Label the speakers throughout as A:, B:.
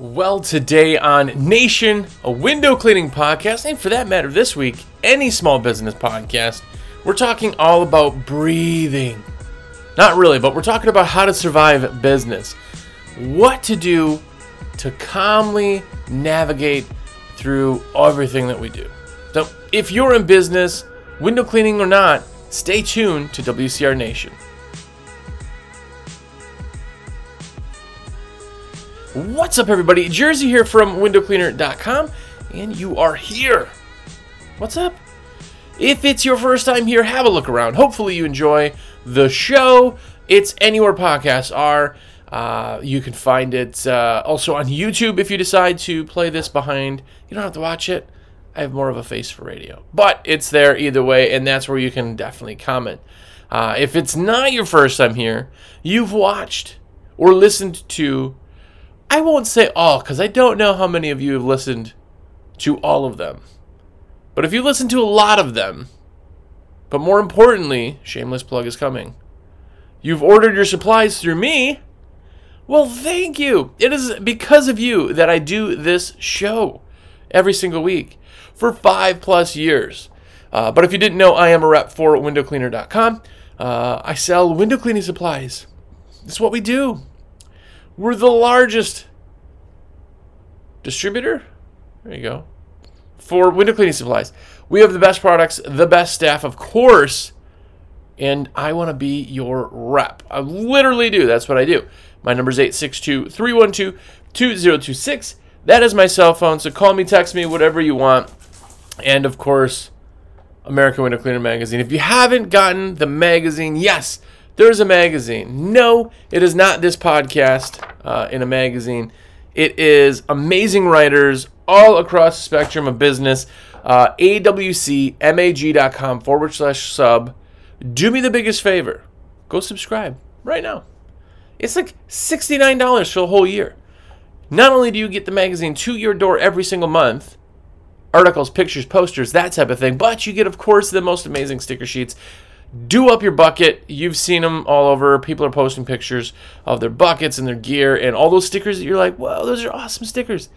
A: Well, today on Nation, a window cleaning podcast, and for that matter, this week, any small business podcast, we're talking all about breathing. Not really, but we're talking about how to survive business. What to do to calmly navigate through everything that we do. So, if you're in business, window cleaning or not, stay tuned to WCR Nation. What's up, everybody? Jersey here from windowcleaner.com, and you are here. What's up? If it's your first time here, have a look around. Hopefully, you enjoy the show. It's anywhere podcasts are. Uh, you can find it uh, also on YouTube if you decide to play this behind. You don't have to watch it. I have more of a face for radio, but it's there either way, and that's where you can definitely comment. Uh, if it's not your first time here, you've watched or listened to I won't say all because I don't know how many of you have listened to all of them. But if you listen to a lot of them, but more importantly, shameless plug is coming. You've ordered your supplies through me. Well, thank you. It is because of you that I do this show every single week for five plus years. Uh, but if you didn't know, I am a rep for windowcleaner.com. Uh, I sell window cleaning supplies. That's what we do. We're the largest distributor. There you go. For window cleaning supplies. We have the best products, the best staff, of course, and I want to be your rep. I literally do. That's what I do. My number is 862 312 2026. That is my cell phone, so call me, text me, whatever you want. And of course, American Window Cleaner Magazine. If you haven't gotten the magazine, yes, there's a magazine. No, it is not this podcast uh, in a magazine. It is amazing writers all across the spectrum of business. Uh, AWCMAG.com forward slash sub. Do me the biggest favor. Go subscribe right now. It's like $69 for a whole year. Not only do you get the magazine to your door every single month, articles, pictures, posters, that type of thing, but you get, of course, the most amazing sticker sheets do up your bucket. You've seen them all over. People are posting pictures of their buckets and their gear and all those stickers that you're like, whoa, those are awesome stickers.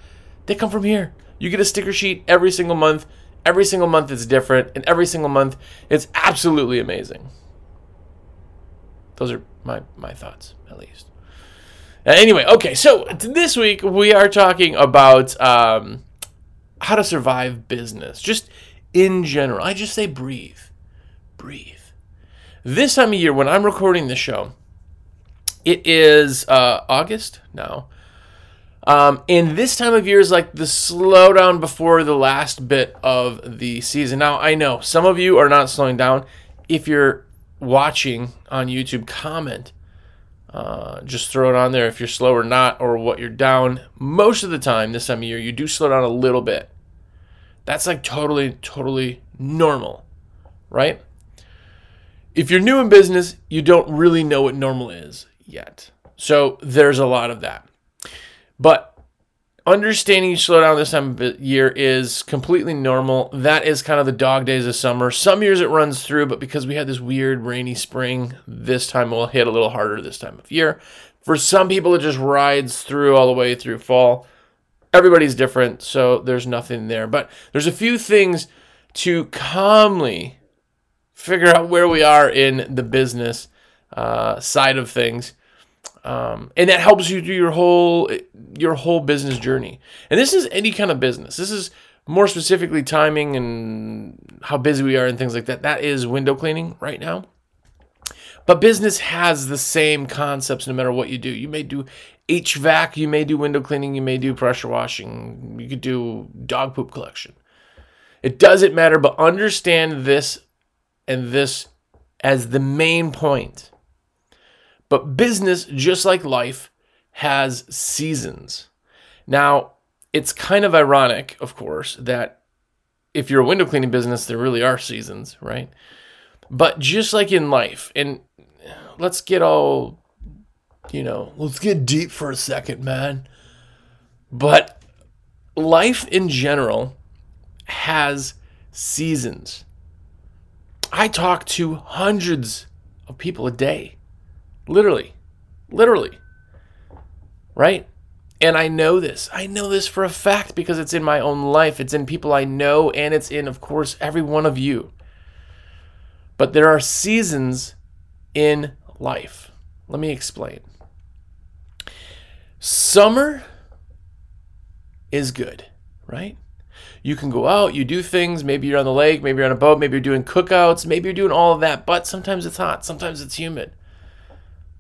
A: They come from here. You get a sticker sheet every single month. Every single month it's different, and every single month it's absolutely amazing. Those are my, my thoughts, at least. Uh, anyway, okay, so this week we are talking about um, how to survive business, just in general. I just say breathe. Breathe this time of year, when I'm recording the show, it is uh, August now. Um, and this time of year is like the slowdown before the last bit of the season. Now, I know some of you are not slowing down. If you're watching on YouTube, comment. Uh, just throw it on there if you're slow or not, or what you're down. Most of the time, this time of year, you do slow down a little bit. That's like totally, totally normal, right? If you're new in business, you don't really know what normal is yet. So there's a lot of that. But understanding you slow down this time of year is completely normal. That is kind of the dog days of summer. Some years it runs through, but because we had this weird rainy spring, this time will hit a little harder this time of year. For some people, it just rides through all the way through fall. Everybody's different, so there's nothing there. But there's a few things to calmly figure out where we are in the business uh, side of things. Um, and that helps you do your whole your whole business journey. And this is any kind of business. This is more specifically timing and how busy we are and things like that. That is window cleaning right now. But business has the same concepts no matter what you do. You may do HVAC, you may do window cleaning, you may do pressure washing, you could do dog poop collection. It doesn't matter, but understand this and this as the main point. But business, just like life, has seasons. Now, it's kind of ironic, of course, that if you're a window cleaning business, there really are seasons, right? But just like in life, and let's get all, you know, let's get deep for a second, man. But life in general has seasons. I talk to hundreds of people a day. Literally. Literally. Right? And I know this. I know this for a fact because it's in my own life. It's in people I know, and it's in, of course, every one of you. But there are seasons in life. Let me explain. Summer is good, right? You can go out, you do things, maybe you're on the lake, maybe you're on a boat, maybe you're doing cookouts, maybe you're doing all of that, but sometimes it's hot, sometimes it's humid,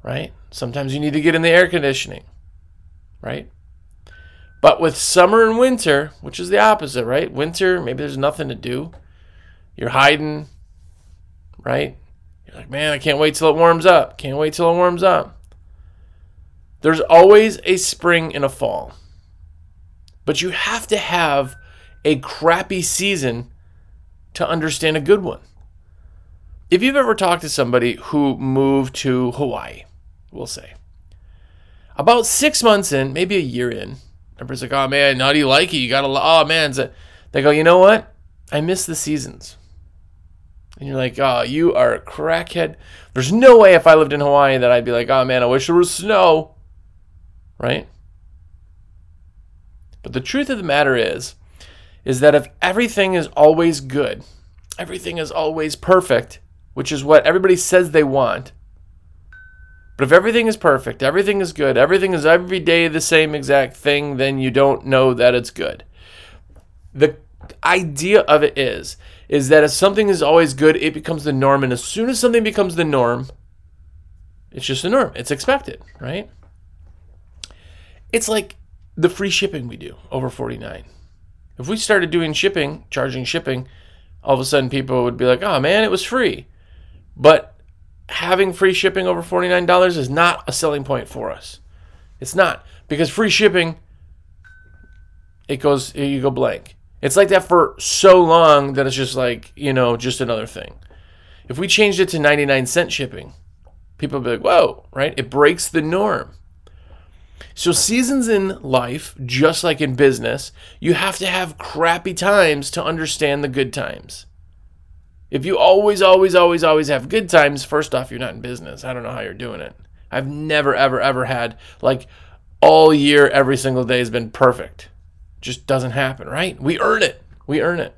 A: right? Sometimes you need to get in the air conditioning, right? But with summer and winter, which is the opposite, right? Winter, maybe there's nothing to do. You're hiding, right? You're like, man, I can't wait till it warms up. Can't wait till it warms up. There's always a spring and a fall. But you have to have a crappy season to understand a good one. If you've ever talked to somebody who moved to Hawaii, we'll say, about six months in, maybe a year in, everybody's like, oh man, how do you like it? You gotta, oh man. They go, you know what? I miss the seasons. And you're like, oh, you are a crackhead. There's no way if I lived in Hawaii that I'd be like, oh man, I wish there was snow. Right? But the truth of the matter is, is that if everything is always good, everything is always perfect, which is what everybody says they want, but if everything is perfect, everything is good, everything is every day the same exact thing, then you don't know that it's good. The idea of it is is that if something is always good, it becomes the norm and as soon as something becomes the norm, it's just the norm. It's expected, right? It's like the free shipping we do over 49. If we started doing shipping, charging shipping, all of a sudden people would be like, "Oh man, it was free." But having free shipping over $49 is not a selling point for us. It's not because free shipping it goes you go blank. It's like that for so long that it's just like, you know, just another thing. If we changed it to 99 cent shipping, people would be like, "Whoa," right? It breaks the norm. So, seasons in life, just like in business, you have to have crappy times to understand the good times. If you always, always, always, always have good times, first off, you're not in business. I don't know how you're doing it. I've never, ever, ever had like all year, every single day has been perfect. Just doesn't happen, right? We earn it. We earn it.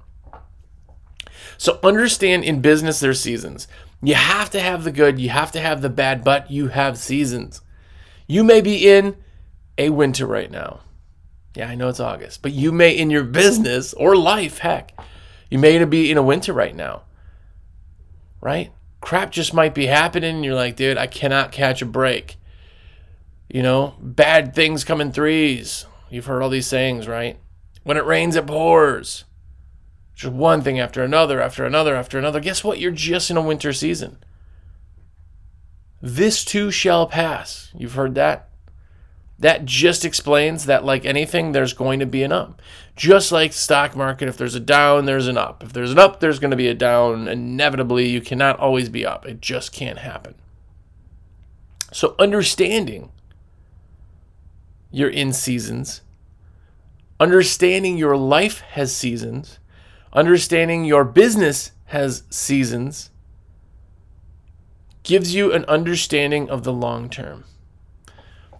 A: So understand in business, there's seasons. You have to have the good, you have to have the bad, but you have seasons. You may be in a winter right now. Yeah, I know it's August, but you may in your business or life, heck, you may be in a winter right now. Right? Crap just might be happening. And you're like, dude, I cannot catch a break. You know, bad things come in threes. You've heard all these sayings, right? When it rains, it pours. Just one thing after another, after another, after another. Guess what? You're just in a winter season. This too shall pass. You've heard that? That just explains that, like anything, there's going to be an up. Just like stock market, if there's a down, there's an up. If there's an up, there's going to be a down. Inevitably, you cannot always be up. It just can't happen. So, understanding you're in seasons, understanding your life has seasons, understanding your business has seasons, gives you an understanding of the long term.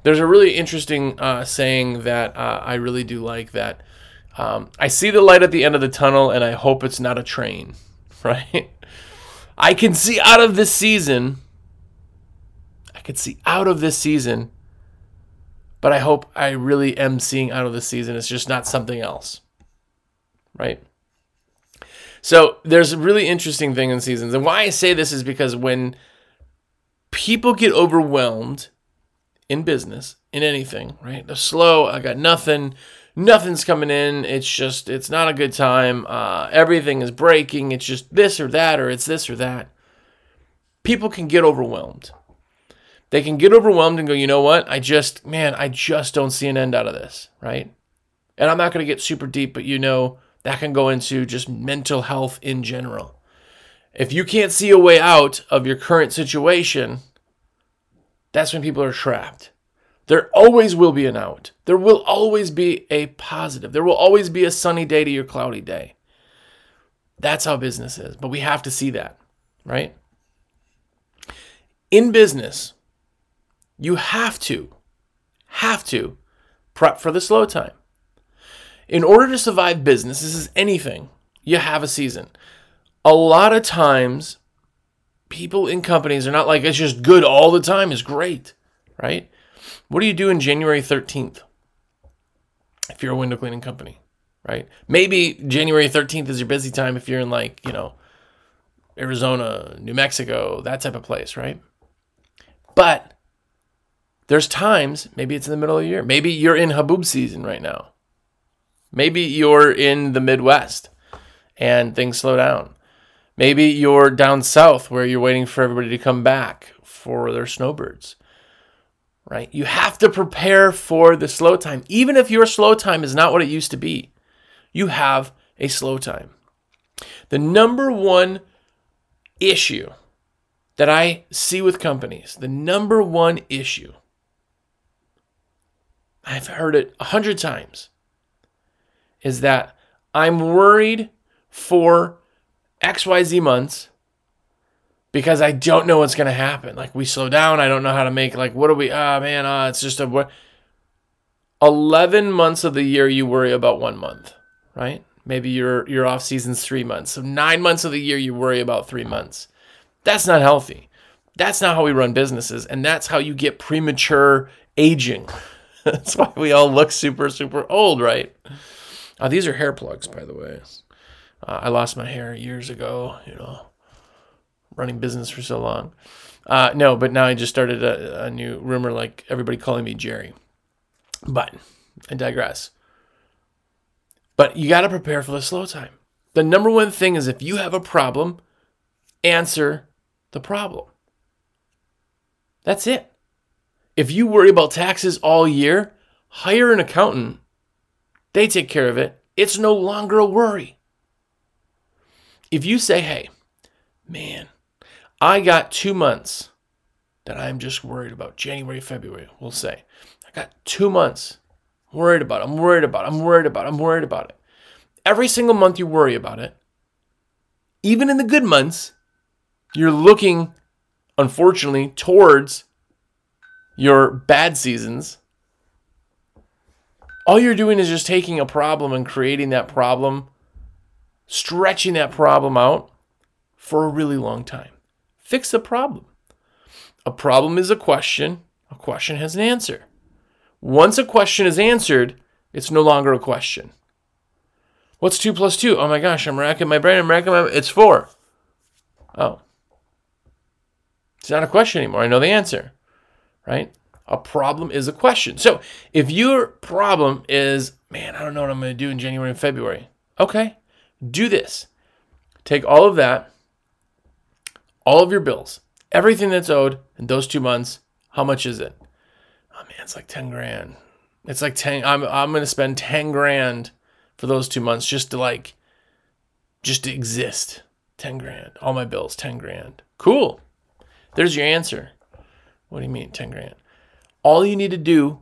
A: There's a really interesting uh, saying that uh, I really do like that um, I see the light at the end of the tunnel and I hope it's not a train, right? I can see out of this season. I can see out of this season, but I hope I really am seeing out of the season. It's just not something else, right? So there's a really interesting thing in seasons. And why I say this is because when people get overwhelmed in business, in anything, right? The slow, I got nothing, nothing's coming in. It's just, it's not a good time. Uh, everything is breaking. It's just this or that, or it's this or that. People can get overwhelmed. They can get overwhelmed and go, you know what? I just, man, I just don't see an end out of this, right? And I'm not going to get super deep, but you know, that can go into just mental health in general. If you can't see a way out of your current situation, that's when people are trapped. There always will be an out. There will always be a positive. There will always be a sunny day to your cloudy day. That's how business is. But we have to see that, right? In business, you have to, have to Prep for the slow time. In order to survive business, this is anything, you have a season. A lot of times, people in companies are not like, it's just good all the time, is great, right? What do you do in January 13th if you're a window cleaning company, right? Maybe January 13th is your busy time if you're in like, you know, Arizona, New Mexico, that type of place, right? But there's times, maybe it's in the middle of the year. Maybe you're in haboob season right now. Maybe you're in the Midwest and things slow down. Maybe you're down south where you're waiting for everybody to come back for their snowbirds. Right? You have to prepare for the slow time. Even if your slow time is not what it used to be, you have a slow time. The number one issue that I see with companies, the number one issue, I've heard it a hundred times, is that I'm worried for XYZ months because I don't know what's going to happen. Like we slow down, I don't know how to make like what do we ah oh, man, ah uh, it's just a what 11 months of the year you worry about one month, right? Maybe your your off season's 3 months. So 9 months of the year you worry about 3 months. That's not healthy. That's not how we run businesses and that's how you get premature aging. that's why we all look super super old, right? Uh, these are hair plugs by the way. Uh, I lost my hair years ago, you know, running business for so long. Uh, no, but now I just started a, a new rumor like everybody calling me Jerry. But I digress. But you got to prepare for the slow time. The number one thing is if you have a problem, answer the problem. That's it. If you worry about taxes all year, hire an accountant. They take care of it. It's no longer a worry. If you say, hey, man, I got two months that I'm just worried about, January, February, we'll say. I got two months worried about it. I'm worried about it. I'm worried about it. I'm worried about it. Every single month you worry about it. Even in the good months, you're looking, unfortunately, towards your bad seasons. All you're doing is just taking a problem and creating that problem stretching that problem out for a really long time. Fix the problem. A problem is a question, a question has an answer. Once a question is answered, it's no longer a question. What's 2 plus 2? Oh my gosh, I'm racking my brain, I'm racking my It's 4. Oh. It's not a question anymore. I know the answer, right? A problem is a question. So if your problem is, man, I don't know what I'm going to do in January and February, okay, do this. Take all of that, all of your bills, everything that's owed in those two months. How much is it? Oh man, it's like 10 grand. It's like 10. I'm, I'm going to spend 10 grand for those two months just to like, just to exist. 10 grand. All my bills, 10 grand. Cool. There's your answer. What do you mean, 10 grand? All you need to do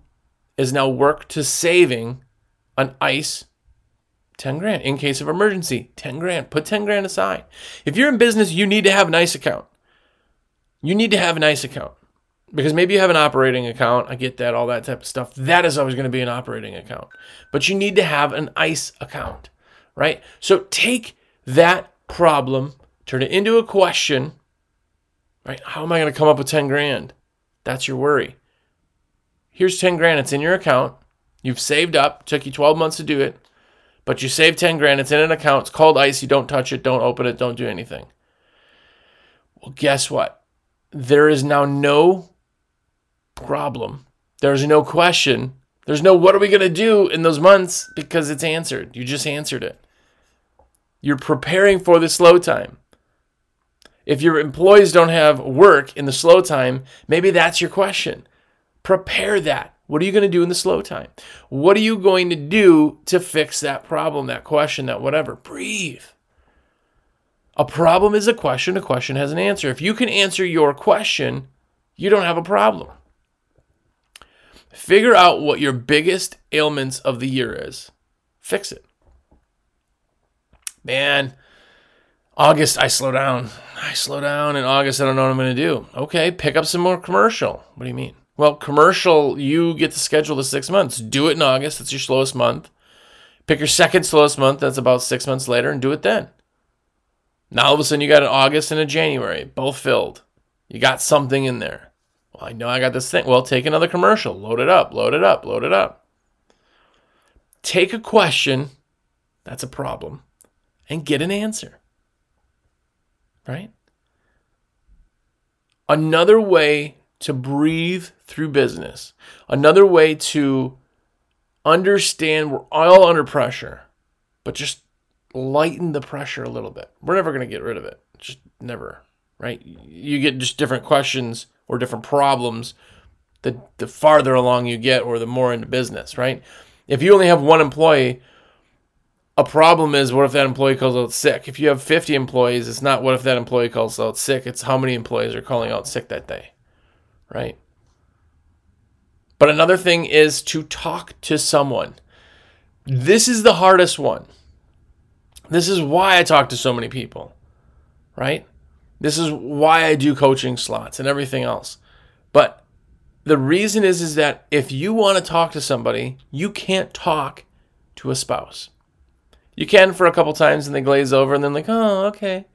A: is now work to saving an ice 10 grand. In case of emergency, 10 grand. Put 10 grand aside. If you're in business, you need to have an ICE account. You need to have an ICE account because maybe you have an operating account. I get that, all that type of stuff. That is always going to be an operating account. But you need to have an ICE account, right? So take that problem, turn it into a question, right? How am I going to come up with 10 grand? That's your worry. Here's 10 grand. It's in your account. You've saved up. Took you 12 months to do it. But you save 10 grand, it's in an account, it's called ICE, you don't touch it, don't open it, don't do anything. Well, guess what? There is now no problem. There's no question. There's no what are we going to do in those months because it's answered. You just answered it. You're preparing for the slow time. If your employees don't have work in the slow time, maybe that's your question. Prepare that. What are you going to do in the slow time? What are you going to do to fix that problem, that question, that whatever? Breathe. A problem is a question, a question has an answer. If you can answer your question, you don't have a problem. Figure out what your biggest ailments of the year is. Fix it. Man, August, I slow down. I slow down in August. I don't know what I'm going to do. Okay, pick up some more commercial. What do you mean? Well, commercial, you get to schedule the six months. Do it in August. That's your slowest month. Pick your second slowest month. That's about six months later, and do it then. Now all of a sudden you got an August and a January, both filled. You got something in there. Well, I know I got this thing. Well, take another commercial. Load it up. Load it up. Load it up. Take a question. That's a problem. And get an answer. Right? Another way to breathe through business, another way to understand we're all under pressure, but just lighten the pressure a little bit. We're never going to get rid of it. Just never, right? You get just different questions or different problems the the farther along you get or the more into business, right? If you only have one employee, a problem is what if that employee calls out sick? If you have 50 employees, it's not what if that employee calls out sick, it's how many employees are calling out sick that day, right? But another thing is to talk to someone. This is the hardest one. This is why I talk to so many people, right? This is why I do coaching slots and everything else. But the reason is is that if you want to talk to somebody, you can't talk to a spouse. You can for a couple times and they glaze over and then like, "Oh, okay."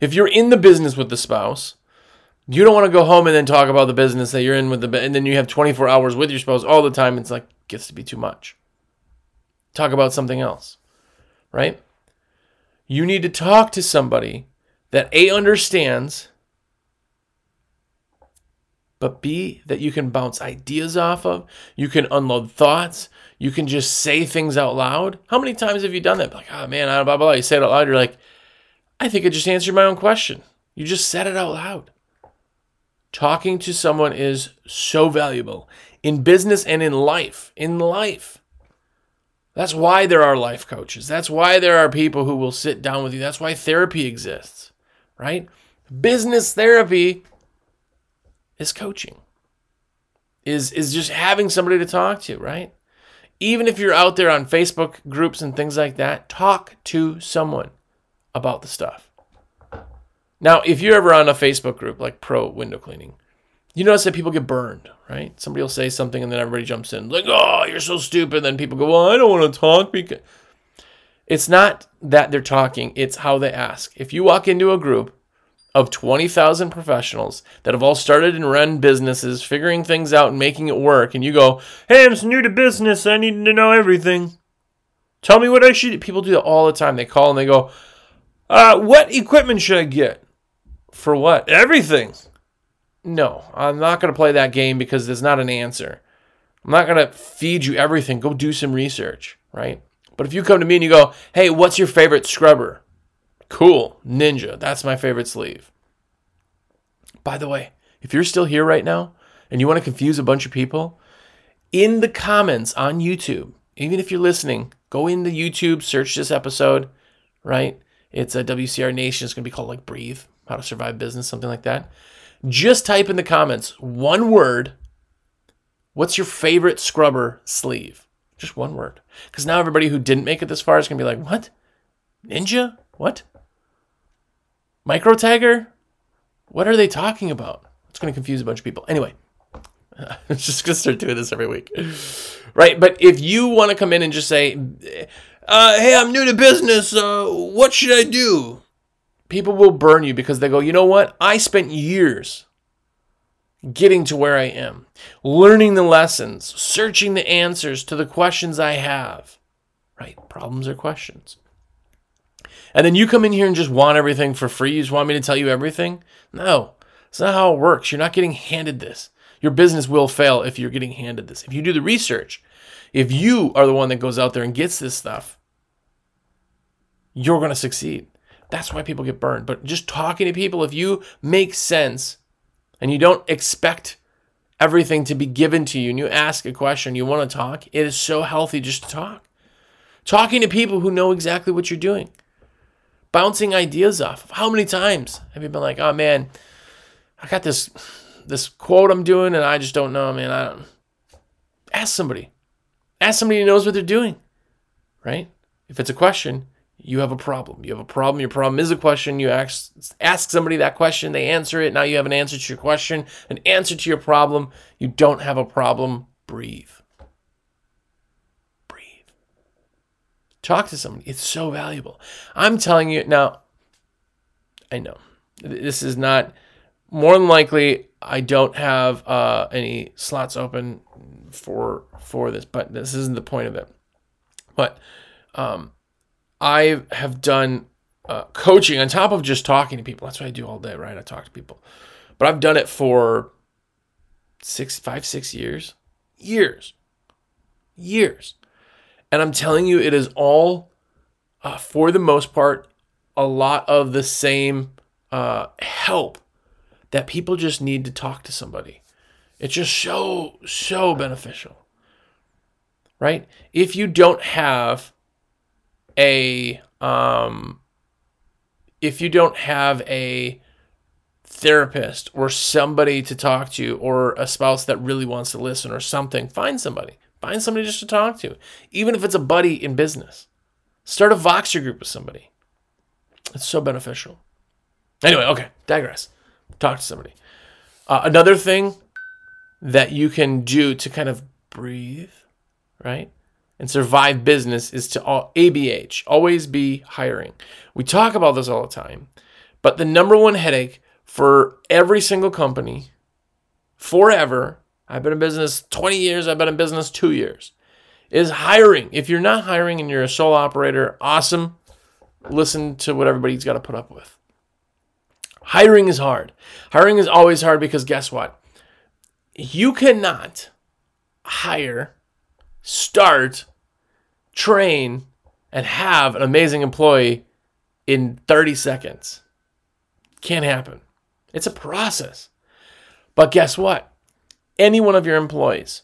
A: If you're in the business with the spouse, you don't want to go home and then talk about the business that you're in with the and then you have 24 hours with your spouse all the time. It's like gets to be too much. Talk about something else. Right? You need to talk to somebody that A understands but B, that you can bounce ideas off of. You can unload thoughts. You can just say things out loud. How many times have you done that? Like, oh man, blah, blah, blah. You say it out loud. You're like, I think I just answered my own question. You just said it out loud. Talking to someone is so valuable in business and in life. In life. That's why there are life coaches. That's why there are people who will sit down with you. That's why therapy exists, right? Business therapy is coaching. Is is just having somebody to talk to, right? Even if you're out there on Facebook groups and things like that, talk to someone about the stuff. Now, if you're ever on a Facebook group like Pro Window Cleaning, you notice that people get burned, right? Somebody will say something and then everybody jumps in, like, oh, you're so stupid. Then people go, well, I don't want to talk because. It's not that they're talking, it's how they ask. If you walk into a group of 20,000 professionals that have all started and run businesses, figuring things out and making it work, and you go, hey, I'm new to business, I need to know everything. Tell me what I should. People do that all the time. They call and they go, uh, what equipment should I get? For what? Everything. No, I'm not going to play that game because there's not an answer. I'm not going to feed you everything. Go do some research, right? But if you come to me and you go, hey, what's your favorite scrubber? Cool, Ninja. That's my favorite sleeve. By the way, if you're still here right now and you want to confuse a bunch of people, in the comments on YouTube, even if you're listening, go into YouTube, search this episode, right? It's a WCR Nation. It's going to be called like Breathe, How to Survive Business, something like that. Just type in the comments one word. What's your favorite scrubber sleeve? Just one word. Because now everybody who didn't make it this far is going to be like, what? Ninja? What? Micro Tiger? What are they talking about? It's going to confuse a bunch of people. Anyway, I'm just going to start doing this every week. Right? But if you want to come in and just say, uh, hey, I'm new to business. Uh, what should I do? People will burn you because they go, you know what? I spent years getting to where I am, learning the lessons, searching the answers to the questions I have. Right? Problems are questions. And then you come in here and just want everything for free. You just want me to tell you everything? No, it's not how it works. You're not getting handed this. Your business will fail if you're getting handed this. If you do the research, if you are the one that goes out there and gets this stuff, you're going to succeed. That's why people get burned. But just talking to people, if you make sense and you don't expect everything to be given to you and you ask a question, you want to talk, it is so healthy just to talk. Talking to people who know exactly what you're doing. Bouncing ideas off. How many times have you been like, oh man, I got this this quote I'm doing and I just don't know, man. I don't ask somebody. Ask somebody who knows what they're doing. Right? If it's a question, you have a problem. You have a problem. Your problem is a question. You ask ask somebody that question, they answer it. Now you have an answer to your question, an answer to your problem. You don't have a problem. Breathe. Breathe. Talk to somebody. It's so valuable. I'm telling you now. I know this is not more than likely. I don't have uh, any slots open for for this, but this isn't the point of it. But um, I have done uh, coaching on top of just talking to people. That's what I do all day, right? I talk to people, but I've done it for six, five, six years, years, years, and I'm telling you, it is all uh, for the most part a lot of the same uh, help that people just need to talk to somebody. It's just so so beneficial, right? If you don't have a um, if you don't have a therapist or somebody to talk to or a spouse that really wants to listen or something, find somebody. Find somebody just to talk to, even if it's a buddy in business. Start a Voxer group with somebody. It's so beneficial. Anyway, okay, digress. Talk to somebody. Uh, another thing that you can do to kind of breathe, right? And survive business is to all, ABH, always be hiring. We talk about this all the time, but the number one headache for every single company forever, I've been in business 20 years, I've been in business 2 years, is hiring. If you're not hiring and you're a sole operator, awesome. Listen to what everybody's got to put up with. Hiring is hard. Hiring is always hard because guess what? You cannot hire, start, train, and have an amazing employee in 30 seconds. Can't happen. It's a process. But guess what? Any one of your employees,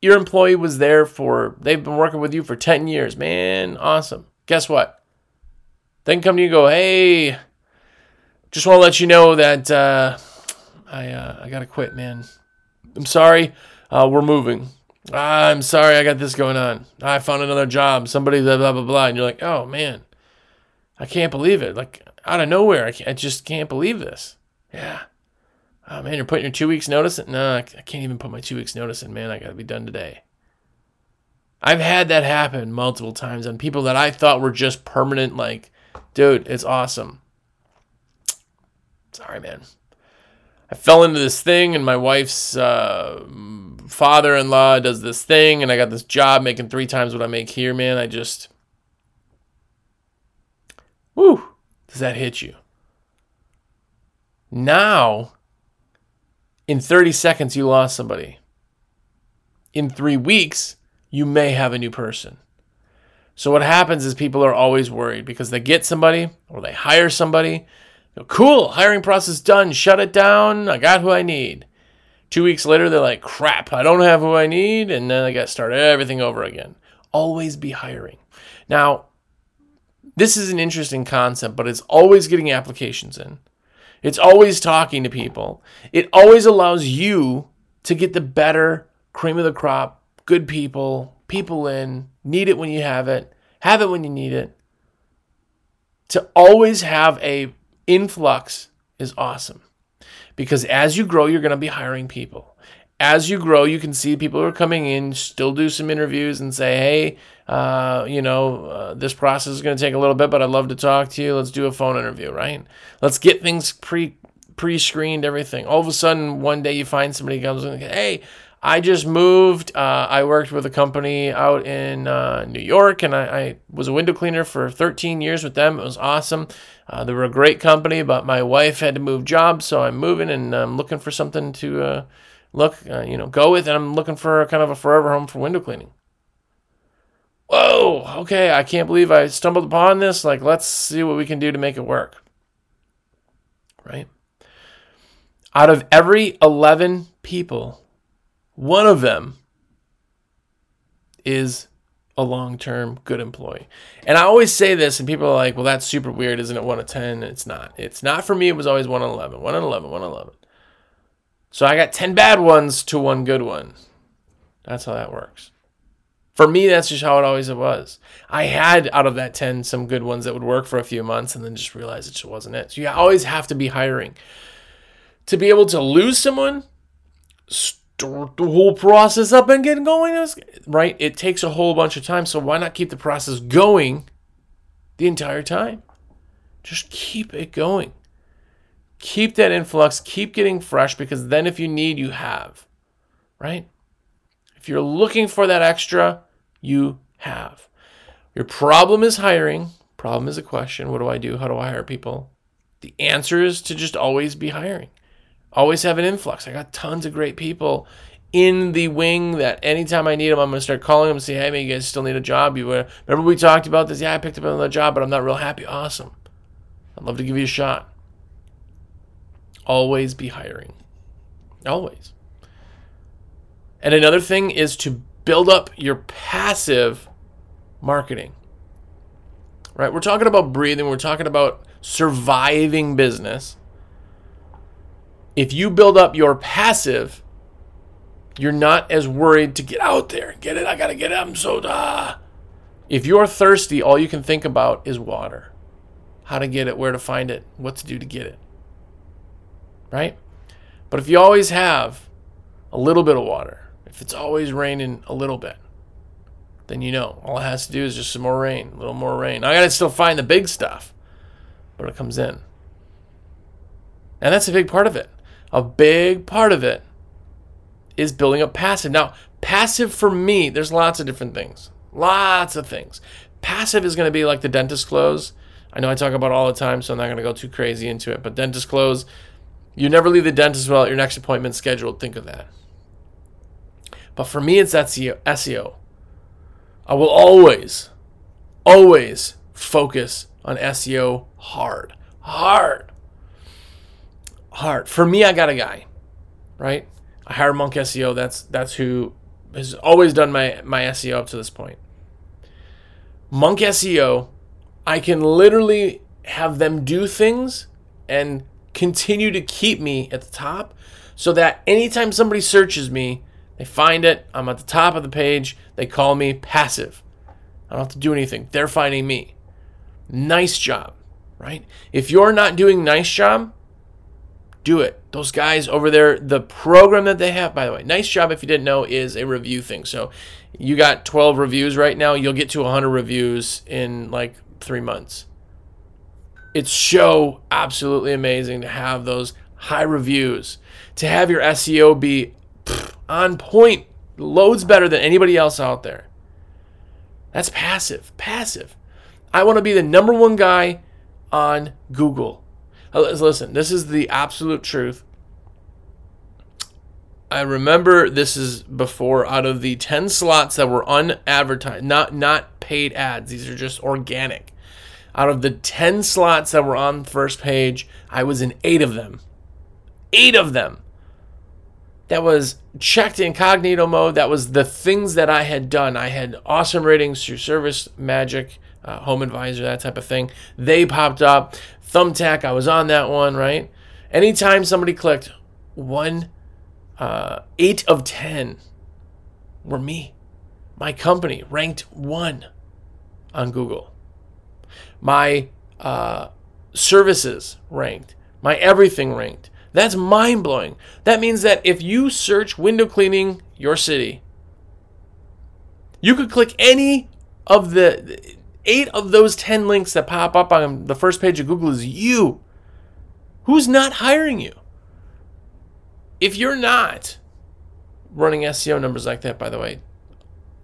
A: your employee was there for, they've been working with you for 10 years. Man, awesome. Guess what? Then come to you and go, hey, just want to let you know that uh, I, uh, I got to quit, man. I'm sorry. Uh, we're moving. Ah, I'm sorry, I got this going on. I found another job. Somebody blah blah blah blah. And you're like, oh man, I can't believe it. Like out of nowhere, I, I just can't believe this. Yeah. Oh man, you're putting your two weeks notice in? No, I can't even put my two weeks notice in. Man, I got to be done today. I've had that happen multiple times on people that I thought were just permanent. Like, dude, it's awesome. Sorry, man. I fell into this thing, and my wife's uh, father in law does this thing, and I got this job making three times what I make here, man. I just. Woo! Does that hit you? Now, in 30 seconds, you lost somebody. In three weeks, you may have a new person. So, what happens is people are always worried because they get somebody or they hire somebody. Cool, hiring process done. Shut it down. I got who I need. Two weeks later, they're like, crap, I don't have who I need. And then I got to start everything over again. Always be hiring. Now, this is an interesting concept, but it's always getting applications in. It's always talking to people. It always allows you to get the better cream of the crop, good people, people in, need it when you have it, have it when you need it. To always have a influx is awesome because as you grow, you're going to be hiring people. As you grow, you can see people who are coming in, still do some interviews and say, hey, uh, you know, uh, this process is going to take a little bit, but I'd love to talk to you. Let's do a phone interview, right? Let's get things pre pre screened, everything. All of a sudden, one day you find somebody comes and, says, hey, I just moved. Uh, I worked with a company out in uh, New York, and I, I, was a window cleaner for 13 years with them. It was awesome. Uh, they were a great company, but my wife had to move jobs, so I'm moving and I'm looking for something to uh, look, uh, you know, go with, and I'm looking for kind of a forever home for window cleaning. Whoa, okay, I can't believe I stumbled upon this. Like, let's see what we can do to make it work. Right? Out of every 11 people, one of them is a long term good employee. And I always say this, and people are like, well, that's super weird. Isn't it 1 of 10? It's not. It's not for me. It was always 1 in 11, 1 in 11, 1 in 11. So I got 10 bad ones to one good one. That's how that works. For me, that's just how it always was. I had out of that 10 some good ones that would work for a few months and then just realized it just wasn't it. So you always have to be hiring. To be able to lose someone, start the whole process up and get going, right? It takes a whole bunch of time. So why not keep the process going the entire time? Just keep it going. Keep that influx, keep getting fresh because then if you need, you have, right? If you're looking for that extra, you have. Your problem is hiring. Problem is a question. What do I do? How do I hire people? The answer is to just always be hiring. Always have an influx. I got tons of great people in the wing that anytime I need them, I'm going to start calling them and say, hey, man, you guys still need a job? You Remember we talked about this? Yeah, I picked up another job, but I'm not real happy. Awesome. I'd love to give you a shot. Always be hiring. Always. And another thing is to build up your passive marketing. Right? We're talking about breathing, we're talking about surviving business. If you build up your passive, you're not as worried to get out there and get it. I got to get it. I'm so da. If you're thirsty, all you can think about is water. How to get it, where to find it, what to do to get it. Right? But if you always have a little bit of water, if it's always raining a little bit, then you know all it has to do is just some more rain, a little more rain. I gotta still find the big stuff, but it comes in. And that's a big part of it. A big part of it is building up passive. Now, passive for me, there's lots of different things. Lots of things. Passive is going to be like the dentist clothes. I know I talk about all the time, so I'm not going to go too crazy into it. But dentist clothes, you never leave the dentist without your next appointment scheduled. Think of that. But for me, it's SEO. I will always, always focus on SEO hard. Hard. Hard. For me, I got a guy, right? I hired Monk SEO. That's that's who has always done my, my SEO up to this point. Monk SEO, I can literally have them do things and continue to keep me at the top so that anytime somebody searches me, they find it. I'm at the top of the page. They call me passive. I don't have to do anything. They're finding me. Nice job, right? If you're not doing nice job, do it. Those guys over there, the program that they have, by the way, nice job if you didn't know, is a review thing. So you got 12 reviews right now. You'll get to 100 reviews in like three months. It's so absolutely amazing to have those high reviews, to have your SEO be on point, loads better than anybody else out there. That's passive. Passive. I want to be the number one guy on Google. Uh, listen, this is the absolute truth. I remember this is before out of the 10 slots that were unadvertised, not not paid ads. These are just organic. Out of the 10 slots that were on first page, I was in 8 of them. 8 of them that was checked incognito mode. That was the things that I had done. I had awesome ratings through Service Magic, uh, Home Advisor, that type of thing. They popped up. Thumbtack, I was on that one, right? Anytime somebody clicked, one, uh, eight of 10 were me. My company ranked one on Google. My uh, services ranked. My everything ranked. That's mind blowing. That means that if you search window cleaning your city, you could click any of the eight of those 10 links that pop up on the first page of Google is you. Who's not hiring you? If you're not running SEO numbers like that, by the way,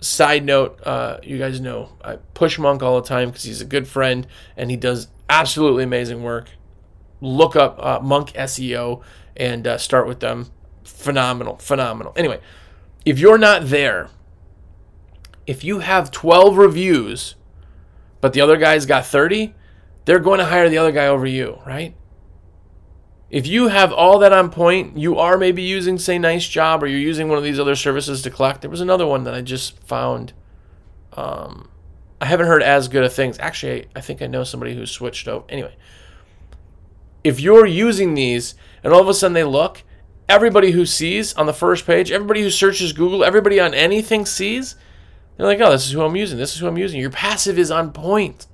A: side note, uh, you guys know I push Monk all the time because he's a good friend and he does absolutely amazing work look up uh, Monk SEO and uh, start with them. Phenomenal, phenomenal. Anyway, if you're not there, if you have 12 reviews, but the other guy's got 30, they're going to hire the other guy over you, right? If you have all that on point, you are maybe using, say, Nice Job, or you're using one of these other services to collect. There was another one that I just found. Um, I haven't heard as good of things. Actually, I, I think I know somebody who switched over. Anyway, if you're using these and all of a sudden they look, everybody who sees on the first page, everybody who searches Google, everybody on anything sees, You're like, oh, this is who I'm using. This is who I'm using. Your passive is on point.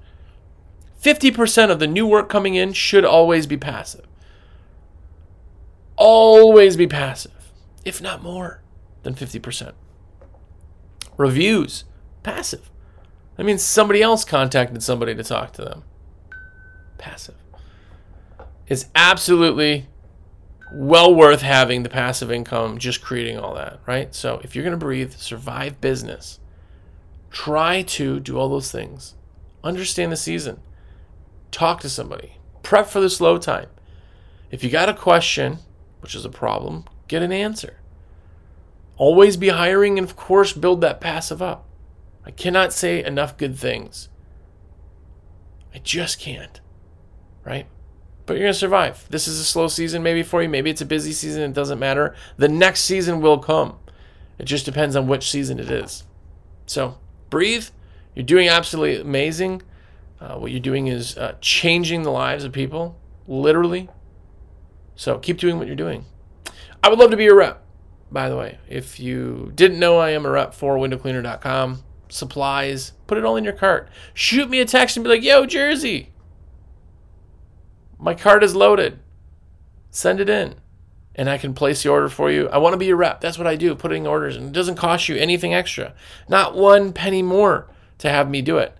A: 50% of the new work coming in should always be passive. Always be passive, if not more than 50%. Reviews, passive. That means somebody else contacted somebody to talk to them. Passive. It's absolutely well worth having the passive income, just creating all that, right? So if you're going to breathe, survive business, try to do all those things. Understand the season. Talk to somebody. Prep for the slow time. If you got a question, which is a problem, get an answer. Always be hiring and, of course, build that passive up. I cannot say enough good things. I just can't. Right? But you're going to survive. This is a slow season maybe for you. Maybe it's a busy season. It doesn't matter. The next season will come. It just depends on which season it is. So breathe. You're doing absolutely amazing. Uh, what you're doing is uh, changing the lives of people, literally. So keep doing what you're doing. I would love to be your rep, by the way. If you didn't know, I am a rep for windowcleaner.com. Supplies, put it all in your cart. Shoot me a text and be like, yo, Jersey, my cart is loaded. Send it in and I can place the order for you. I want to be your rep. That's what I do, putting orders, and it doesn't cost you anything extra. Not one penny more to have me do it.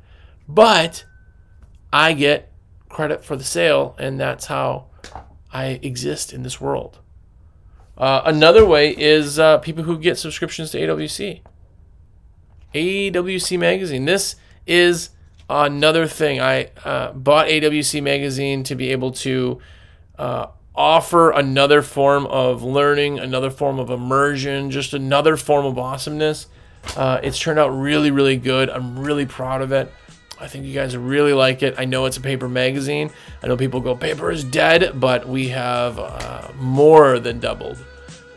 A: But I get credit for the sale, and that's how I exist in this world. Uh, another way is uh, people who get subscriptions to AWC. AWC Magazine. This is another thing. I uh, bought AWC Magazine to be able to uh, offer another form of learning, another form of immersion, just another form of awesomeness. Uh, it's turned out really, really good. I'm really proud of it. I think you guys really like it. I know it's a paper magazine. I know people go, paper is dead, but we have uh, more than doubled.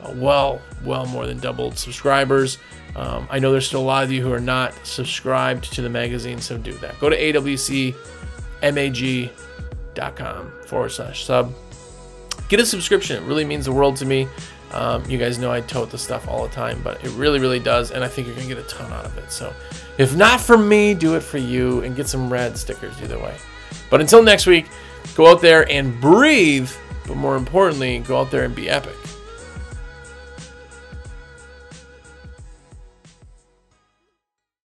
A: Uh, well, well, more than doubled subscribers. Um, I know there's still a lot of you who are not subscribed to the magazine, so do that. Go to awcmag.com forward slash sub. Get a subscription. It really means the world to me. Um, you guys know I tote the stuff all the time, but it really, really does, and I think you're gonna get a ton out of it. So, if not for me, do it for you and get some rad stickers either way. But until next week, go out there and breathe, but more importantly, go out there and be epic.